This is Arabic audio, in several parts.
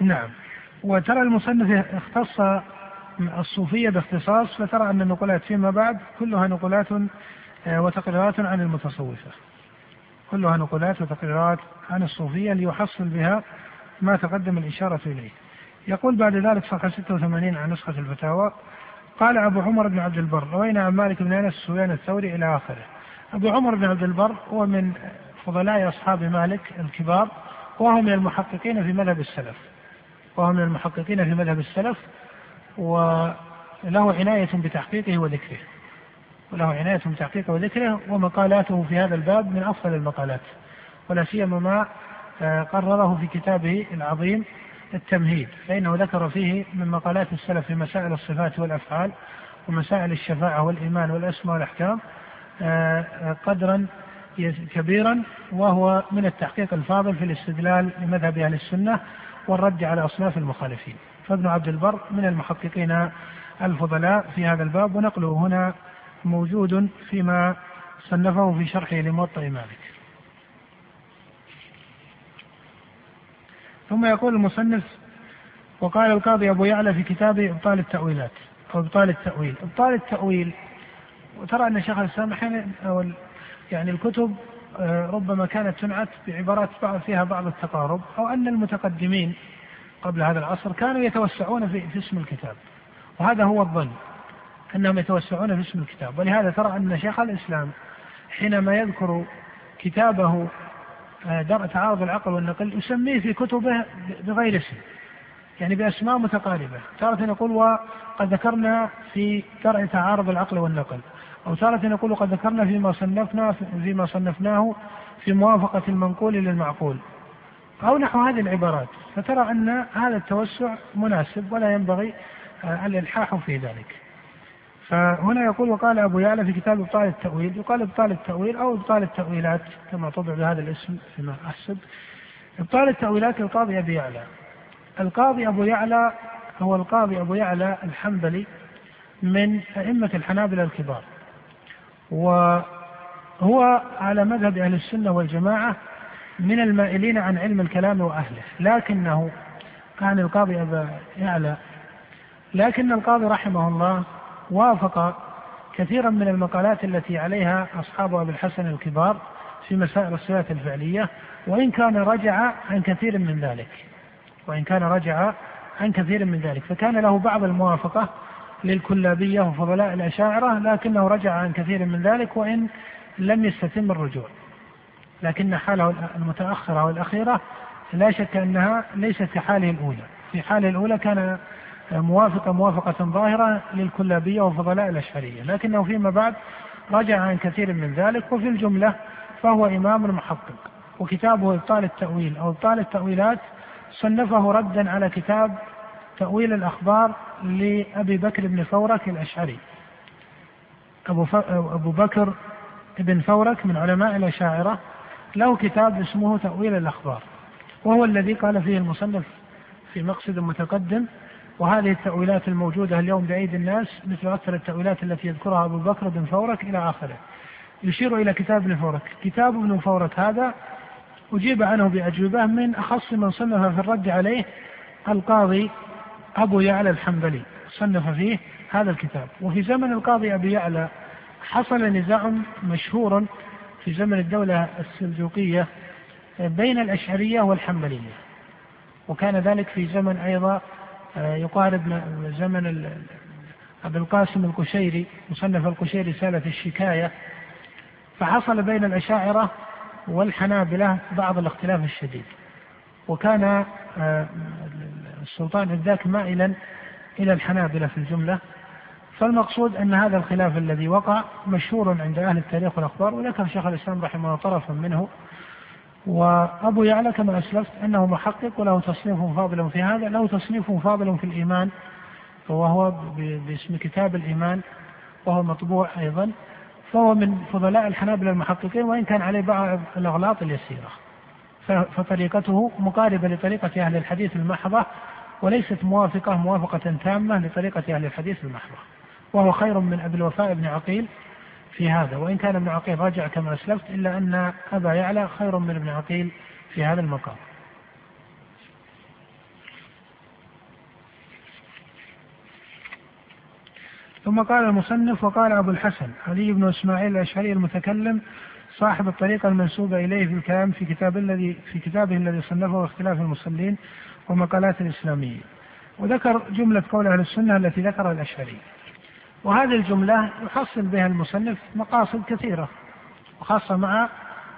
نعم. وترى المصنف اختص الصوفية باختصاص فترى أن النقولات فيما بعد كلها نقولات آه، وتقريرات عن المتصوفة. كلها نقولات وتقريرات عن الصوفية ليحصل بها ما تقدم الإشارة إليه. يقول بعد ذلك صفحة 86 عن نسخة الفتاوى قال أبو عمر بن عبد البر روينا عن مالك بن أنس سفيان الثوري إلى آخره. أبو عمر بن عبد البر هو من فضلاء أصحاب مالك الكبار وهو من المحققين في مذهب السلف. وهو من المحققين في مذهب السلف وله عناية بتحقيقه وذكره. وله عناية بتحقيقه وذكره ومقالاته في هذا الباب من أفضل المقالات. ولا سيما ما آه، قرره في كتابه العظيم التمهيد فإنه ذكر فيه من مقالات السلف في مسائل الصفات والأفعال ومسائل الشفاعة والإيمان والأسماء والأحكام آه، آه، قدرا كبيرا وهو من التحقيق الفاضل في الاستدلال لمذهب أهل السنة والرد على أصناف المخالفين. فابن عبد البر من المحققين الفضلاء في هذا الباب ونقله هنا موجود فيما صنفه في شرحه لموطأ مالك. ثم يقول المصنف وقال القاضي أبو يعلى في كتابه إبطال التأويلات أو إبطال التأويل. إبطال التأويل وترى أن شيخ الإسلام يعني الكتب ربما كانت تنعت بعبارات فيها بعض التقارب أو أن المتقدمين قبل هذا العصر كانوا يتوسعون في, في اسم الكتاب. وهذا هو الظن أنهم يتوسعون في اسم الكتاب. ولهذا ترى أن شيخ الإسلام حينما يذكر كتابه آه، درء تعارض العقل والنقل يسميه في كتبه بغير اسم يعني بأسماء متقاربة. تارة يقول وقد ذكرنا في درء تعارض العقل والنقل. أو تارة يقول قد ذكرنا فيما صنفنا فيما صنفناه في موافقة المنقول للمعقول. أو نحو هذه العبارات. فترى أن هذا التوسع مناسب ولا ينبغي آه، الإلحاح في ذلك. فهنا يقول وقال أبو يعلى في كتاب إبطال التأويل. يقال إبطال التأويل أو إبطال التأويلات كما طبع بهذا الاسم فيما أحسب. إبطال التأويلات القاضي أبي يعلى. القاضي أبو يعلى هو القاضي أبو يعلى الحنبلي من أئمة الحنابلة الكبار. وهو على مذهب أهل السنة والجماعة من المائلين عن علم الكلام وأهله. لكنه كان القاضي أبا يعلى. لكن القاضي رحمه الله وافق كثيرا من المقالات التي عليها أصحاب أبي الحسن الكبار في مسائل الصفات الفعلية وإن كان رجع عن كثير من ذلك. وإن كان رجع عن كثير من ذلك. فكان له بعض الموافقة للكلابية وفضلاء الأشاعرة لكنه رجع عن كثير من ذلك وإن لم يستتم الرجوع. لكن حاله المتأخرة والأخيرة لا شك أنها ليست كحاله الأولى. في حاله الأولى كان موافقة موافقة ظاهرة للكلابية وفضلاء الأشعرية. لكنه فيما بعد رجع عن كثير من ذلك وفي الجملة فهو إمام محقق وكتابه إبطال التأويل أو إبطال التأويلات صنفه ردا على كتاب تأويل الأخبار لأبي بكر بن فورك الأشعري. أبو, أبو بكر بن فورك من علماء الأشاعرة له كتاب اسمه تأويل الأخبار وهو الذي قال فيه المصنف في مقصد متقدم وهذه التأويلات الموجودة اليوم بأيدي الناس مثل أكثر التأويلات التي يذكرها أبو بكر بن فورك إلى آخره. يشير إلى كتاب ابن فورك. كتاب ابن فورك هذا أجيب عنه بأجوبة من أخص من صنف في الرد عليه القاضي أبو يعلى الحنبلي صنف فيه هذا الكتاب. وفي زمن القاضي أبي يعلى حصل نزاع مشهور في زمن الدولة السلجوقية بين الأشعرية والحنبلية. وكان ذلك في زمن أيضا آه، يقارب زمن أبي القاسم القشيري مصنف القشيري رسالة الشكاية. فحصل بين الأشاعرة والحنابلة بعض الاختلاف الشديد. وكان السلطان الذاك مائلا إلى الحنابلة في الجملة. فالمقصود أن هذا الخلاف الذي وقع مشهور عند أهل التاريخ والأخبار وذكر شيخ الإسلام رحمه الله طرفا منه. وأبو يعلى كما أسلفت أنه محقق وله تصنيف فاضل في هذا له تصنيف فاضل في الإيمان وهو باسم كتاب الإيمان وهو مطبوع أيضا. فهو من فضلاء الحنابلة المحققين وإن كان عليه بعض الأغلاط اليسيرة. فطريقته مقاربة لطريقة أهل الحديث المحضة وليست موافقة موافقة تامة لطريقة أهل الحديث المحضة. وهو خير من أبي الوفاء بن عقيل في هذا. وإن كان ابن عقيل رجع كما أسلفت إلا أن أبا يعلى خير من ابن عقيل في هذا المقام. ثم قال المصنف وقال أبو الحسن علي بن إسماعيل الأشعري المتكلم صاحب الطريقة المنسوبة إليه في الكلام في كتاب الذي في كتابه الذي صنفه اختلاف المصلين ومقالات الإسلاميين وذكر جملة قول أهل السنة التي ذكرها الأشعري. وهذه الجملة يحصل بها المصنف مقاصد كثيرة وخاصة مع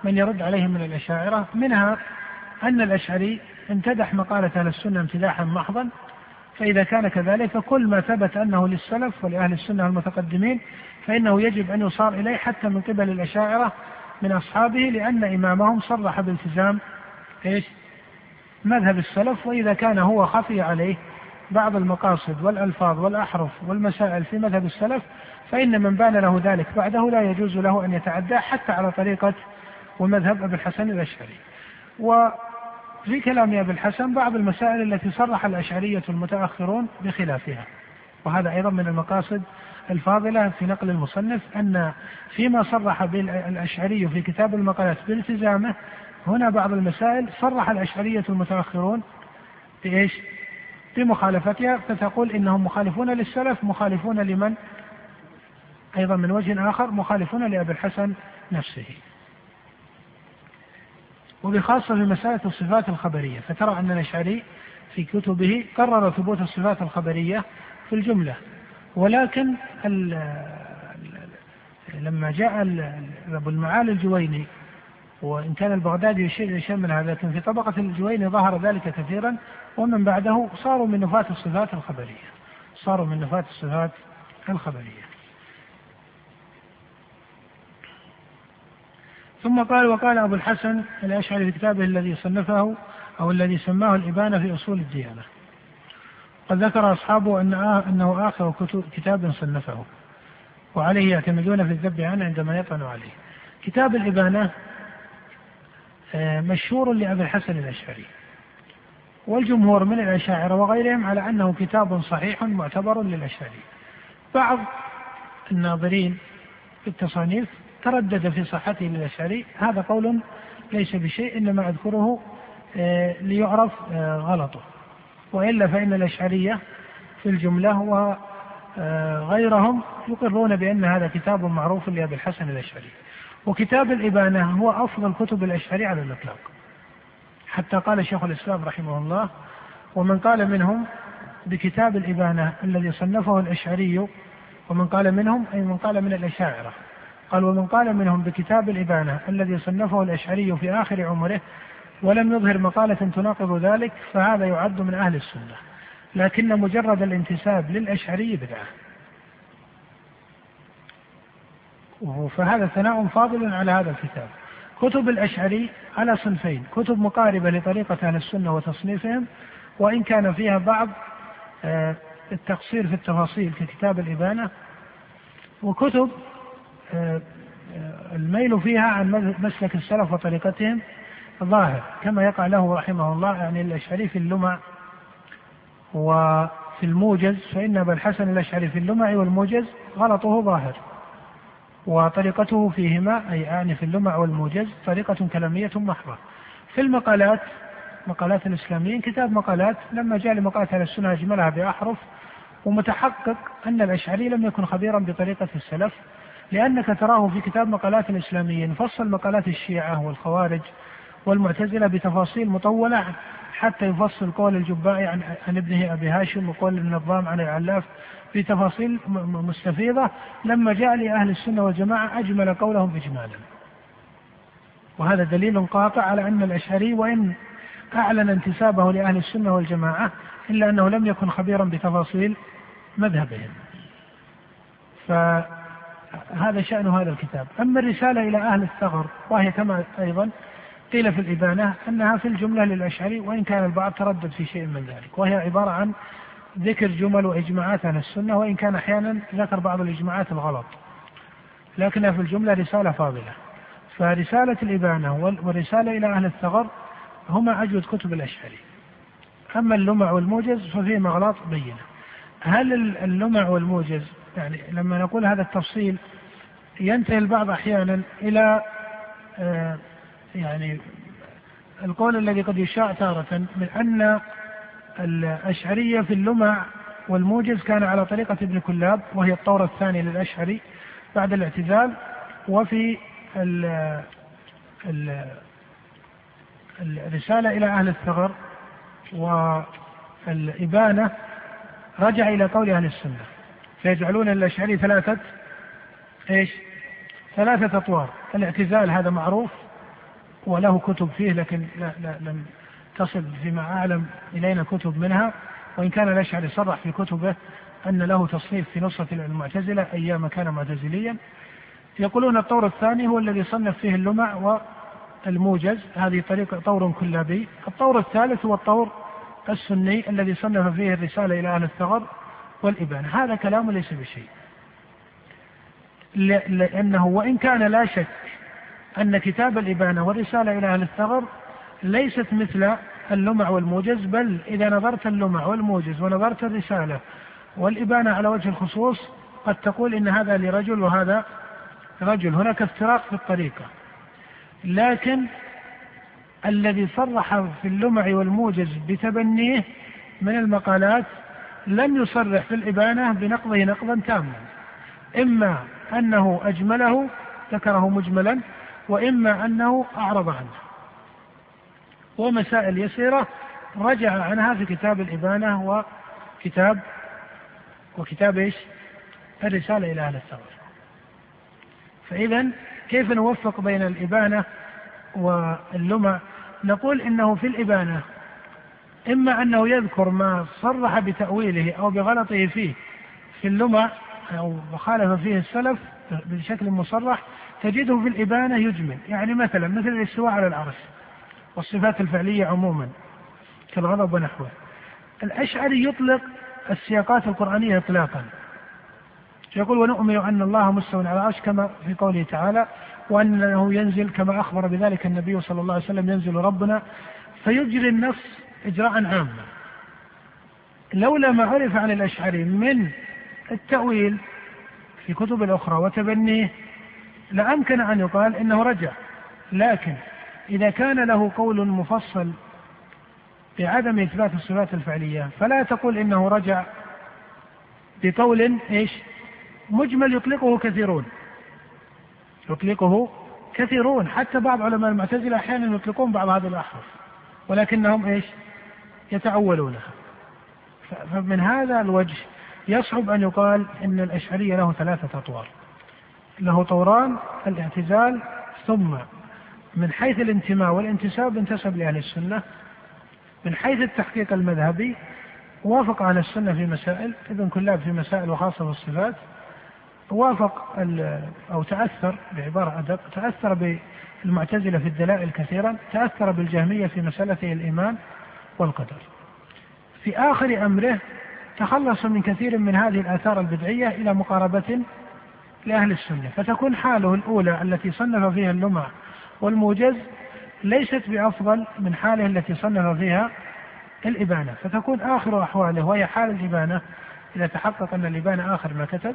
من يرد عليهم من الأشاعرة منها أن الأشعري امتدح مقالة أهل السنة امتداحا محضا فإذا كان كذلك فكل ما ثبت أنه للسلف ولأهل السنة المتقدمين فإنه يجب أن يصار إليه حتى من قبل الأشاعرة من أصحابه لأن إمامهم صرح بالتزام إيش؟ مذهب السلف وإذا كان هو خفي عليه بعض المقاصد والألفاظ والأحرف والمسائل في مذهب السلف فإن من بان له ذلك بعده لا يجوز له أن يتعدى حتى على طريقة ومذهب أبي الحسن الأشعري وفي كلام أبي الحسن بعض المسائل التي صرح الأشعرية المتأخرون بخلافها وهذا أيضا من المقاصد الفاضلة في نقل المصنف أن فيما صرح بالأشعري في كتاب المقالات بالتزامه هنا بعض المسائل صرح الأشعرية المتأخرون بإيش؟ بمخالفتها فتقول إنهم مخالفون للسلف مخالفون لمن؟ أيضا من وجه آخر مخالفون لأبي الحسن نفسه وبخاصة في مسألة الصفات الخبرية فترى أن الأشعري في كتبه قرر ثبوت الصفات الخبرية في الجملة ولكن لما جاء أبو المعالي الجويني وإن كان البغدادي يشير إلى شيء هذا لكن في طبقة الجويني ظهر ذلك كثيرا ومن بعده صاروا من نفاة الصفات الخبرية. صاروا من نفاة الصفات الخبرية. ثم قال وقال أبو الحسن الأشعري في كتابه الذي صنفه أو الذي سماه الإبانة في أصول الديانة. قد ذكر أصحابه أن أنه آخر كتاب صنفه وعليه يعتمدون في الذب عنه عندما يطعن عليه. كتاب الإبانة مشهور لأبي الحسن الأشعري والجمهور من الأشاعرة وغيرهم على أنه كتاب صحيح معتبر للأشعري. بعض الناظرين في التصانيف تردد في صحته للأشعري هذا قول ليس بشيء إنما أذكره ليعرف غلطه. وإلا فإن الأشعرية في الجملة وغيرهم يقرون بأن هذا كتاب معروف لأبي الحسن الأشعري. وكتاب الإبانة هو أفضل كتب الأشعري على الإطلاق. حتى قال شيخ الإسلام رحمه الله ومن قال منهم بكتاب الإبانة الذي صنفه الأشعري ومن قال منهم أي من قال من الأشاعرة قال ومن قال منهم بكتاب الإبانة الذي صنفه الأشعري في آخر عمره ولم يظهر مقالة تناقض ذلك فهذا يعد من أهل السنة. لكن مجرد الانتساب للأشعري بدعة. فهذا ثناء فاضل على هذا الكتاب. كتب الأشعري على صنفين. كتب مقاربة لطريقة أهل السنة وتصنيفهم وإن كان فيها بعض آه، التقصير في التفاصيل ككتاب الإبانة. وكتب آه، آه، الميل فيها عن مسلك السلف وطريقتهم. ظاهر كما يقع له رحمه الله يعني الأشعري في اللمع وفي الموجز فإن أبا الحسن الأشعري في اللمع والموجز غلطه ظاهر. وطريقته فيهما أي يعني في اللمع والموجز طريقة كلامية محضة. في المقالات مقالات الإسلاميين كتاب مقالات لما جاء لمقالات أهل السنة أجملها بأحرف ومتحقق أن الأشعري لم يكن خبيرا بطريقة السلف لأنك تراه في كتاب مقالات الإسلاميين فصل مقالات الشيعة والخوارج والمعتزلة بتفاصيل مطولة حتى يفصل قول الجبائي عن, عن ابنه أبي هاشم وقول النظام عن العلاف بتفاصيل مستفيضة. لما جاء لأهل السنة والجماعة أجمل قولهم إجمالا. وهذا دليل قاطع على أن الأشعري وإن أعلن انتسابه لأهل السنة والجماعة إلا أنه لم يكن خبيرا بتفاصيل مذهبهم. فهذا شأن هذا الكتاب. أما الرسالة إلى أهل الثغر وهي كما أيضا قيل في الإبانة أنها في الجملة للأشعري وإن كان البعض تردد في شيء من ذلك وهي عبارة عن ذكر جمل وإجماعات أهل السنة وإن كان أحيانا ذكر بعض الإجماعات الغلط. لكنها في الجملة رسالة فاضلة. فرسالة الإبانة والرسالة إلى أهل الثغر هما أجود كتب الأشعري. أما اللمع والموجز ففيه أغلاط بينة. هل اللمع والموجز يعني لما نقول هذا التفصيل ينتهي البعض أحيانا إلى آه يعني القول الذي قد يشاع تارة من أن الأشعرية في اللمع والموجز كان على طريقة ابن كلاب وهي الطور الثاني للأشعري بعد الاعتزال وفي ال ال الرسالة إلى أهل الثغر والإبانة رجع إلى قول أهل السنة فيجعلون الأشعري ثلاثة إيش؟ ثلاثة أطوار الاعتزال هذا معروف وله كتب فيه لكن لا لا لم تصل فيما أعلم إلينا كتب منها. وإن كان الأشعري صرح في كتبه أن له تصنيف في نصرة المعتزلة أيام كان معتزليا. يقولون الطور الثاني هو الذي صنف فيه اللمع والموجز. هذه طريقة طور كلابي. الطور الثالث هو الطور السني الذي صنف فيه الرسالة إلى أهل الثغر والإبانة. هذا كلام ليس بشيء. لأنه وإن كان لا شك أن كتاب الإبانة والرسالة إلى أهل الثغر ليست مثل اللمع والموجز بل إذا نظرت اللمع والموجز ونظرت الرسالة والإبانة على وجه الخصوص قد تقول إن هذا لرجل وهذا رجل. هناك افتراق في الطريقة. لكن الذي صرح في اللمع والموجز بتبنيه من المقالات لم يصرح في الإبانة بنقضه نقضا تاما. إما أنه أجمله ذكره مجملا وإما أنه أعرض عنه ومسائل يسيرة رجع عنها في كتاب الإبانة وكتاب وكتاب إيش؟ الرسالة إلى أهل الثغر. فإذا كيف نوفق بين الإبانة واللمع؟ نقول إنه في الإبانة إما أنه يذكر ما صرح بتأويله أو بغلطه فيه في اللمع أو وخالف فيه السلف بشكل مصرح تجده في الإبانة يجمل. يعني مثلا مثل الاستواء على العرش والصفات الفعلية عموما كالغضب ونحوه. الأشعري يطلق السياقات القرآنية إطلاقا. يقول ونؤمن أن الله مستوى على العرش كما في قوله تعالى وأنه ينزل كما أخبر بذلك النبي صلى الله عليه وسلم ينزل ربنا فيجري النص إجراء عاما. لولا ما عرف عن الأشعري من التأويل في كتب الأخرى وتبنيه لأمكن أن يقال إنه رجع. لكن إذا كان له قول مفصل بعدم إثبات الصفات الفعلية فلا تقول إنه رجع بقول إيش؟ مجمل يطلقه كثيرون. يطلقه كثيرون. حتى بعض علماء المعتزلة أحيانا يطلقون بعض هذه الأحرف ولكنهم إيش؟ يتأولونها. فمن هذا الوجه يصعب أن يقال أن الأشعرية له ثلاثة أطوار. له طوران الاعتزال ثم من حيث الانتماء والانتساب انتسب لأهل السنة. من حيث التحقيق المذهبي وافق أهل السنة في مسائل ابن كلاب في مسائل وخاصة في الصفات وافق أو تأثر بعبارة أدق تأثر بالمعتزلة في الدلائل كثيرا تأثر بالجهمية في مسألة الإيمان والقدر. في آخر أمره تخلص من كثير من هذه الآثار البدعية إلى مقاربة لأهل السنة فتكون حاله الأولى التي صنف فيها اللمع والموجز ليست بأفضل من حاله التي صنف فيها الإبانة فتكون آخر أحواله وهي حال الإبانة إذا تحقق أن الإبانة آخر ما كتب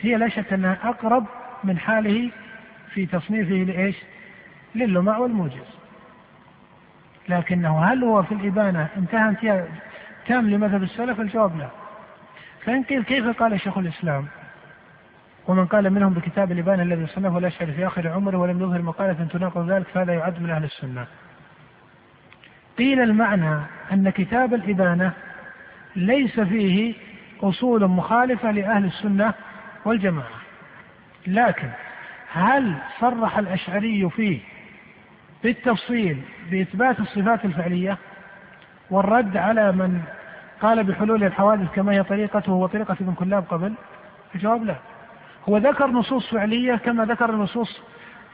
هي لا شك أنها أقرب من حاله في تصنيفه لإيش؟ للمع والموجز لكنه هل هو في الإبانة انتهى انتهاء تام لمذهب السلف الجواب لا. فإن قيل كيف قال شيخ الإسلام؟ ومن قال منهم بكتاب الإبانة الذي صنفه الأشعري في آخر عمره ولم يظهر مقالة تناقض ذلك فهذا يعد من أهل السنة. قيل المعنى أن كتاب الإبانة ليس فيه أصول مخالفة لأهل السنة والجماعة. لكن هل صرح الأشعري فيه بالتفصيل بإثبات الصفات الفعلية؟ والرد على من قال بحلول الحوادث كما هي طريقته وطريقة ابن كلاب قبل؟ الجواب لا. هو ذكر نصوص فعلية كما ذكر النصوص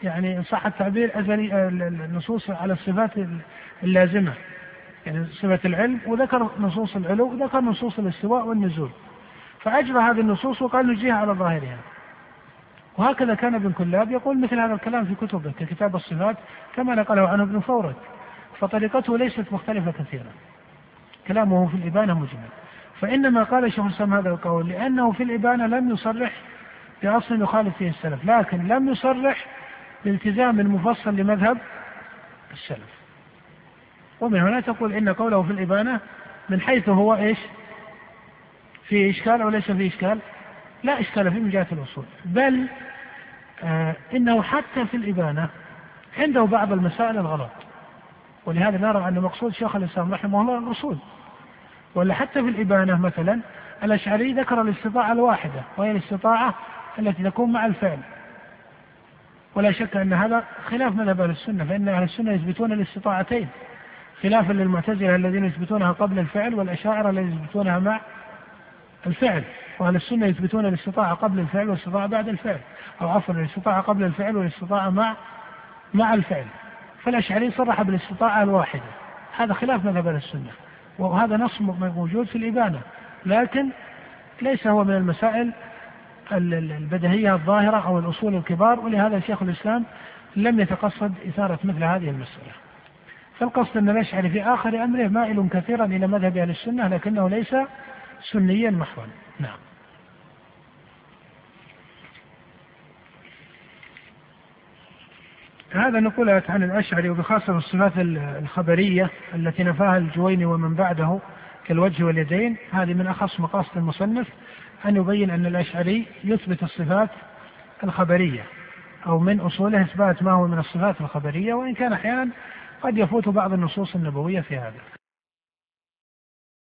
يعني إن صح التعبير أزلي النصوص على الصفات اللازمة. يعني صفة العلم وذكر نصوص العلو وذكر نصوص الاستواء والنزول. فأجرى هذه النصوص وقال نجيها على ظاهرها. وهكذا كان ابن كلاب يقول مثل هذا الكلام في كتبه ككتاب الصفات كما نقله عنه ابن فورد. فطريقته ليست مختلفة كثيرا. كلامه في الإبانة مجمل فإنما قال شيخ الإسلام هذا القول لأنه في الإبانة لم يصرح بأصل يخالف فيه السلف لكن لم يصرح بالتزام مفصل لمذهب السلف. ومن هنا تقول إن قوله في الإبانة من حيث هو إيش؟ في إشكال أو ليس في إشكال؟ لا إشكال فيه من جهة الأصول. بل آه إنه حتى في الإبانة عنده بعض المسائل الغلط. ولهذا نرى أن مقصود شيخ الإسلام رحمه الله الأصول. ولا حتى في الإبانة مثلا الأشعري ذكر الاستطاعة الواحدة وهي الاستطاعة التي تكون مع الفعل. ولا شك أن هذا خلاف مذهب أهل السنة فإن أهل السنة يثبتون الاستطاعتين. خلافا للمعتزلة الذين يثبتونها قبل الفعل والأشاعرة الذين يثبتونها مع الفعل. وأهل السنة يثبتون الاستطاعة قبل الفعل والاستطاعة بعد الفعل. أو عفوا الاستطاعة قبل الفعل والاستطاعة مع مع الفعل. فالأشعري صرح بالاستطاعة الواحدة. هذا خلاف مذهب أهل السنة. وهذا نص موجود في الإبانة. لكن ليس هو من المسائل البدهية الظاهرة أو الأصول الكبار ولهذا شيخ الإسلام لم يتقصد إثارة مثل هذه المسألة. فالقصد أن الأشعري في آخر أمره مائل كثيرا إلى مذهب أهل السنة لكنه ليس سنيا محوا نعم. هذا نقولت عن الأشعري وبخاصة الصفات الخبرية التي نفاها الجويني ومن بعده كالوجه واليدين. هذه من أخص مقاصد المصنف أن يبين أن الأشعري يثبت الصفات الخبرية أو من أصوله إثبات ما هو من الصفات الخبرية وإن كان أحيانا قد يفوت بعض النصوص النبوية في هذا.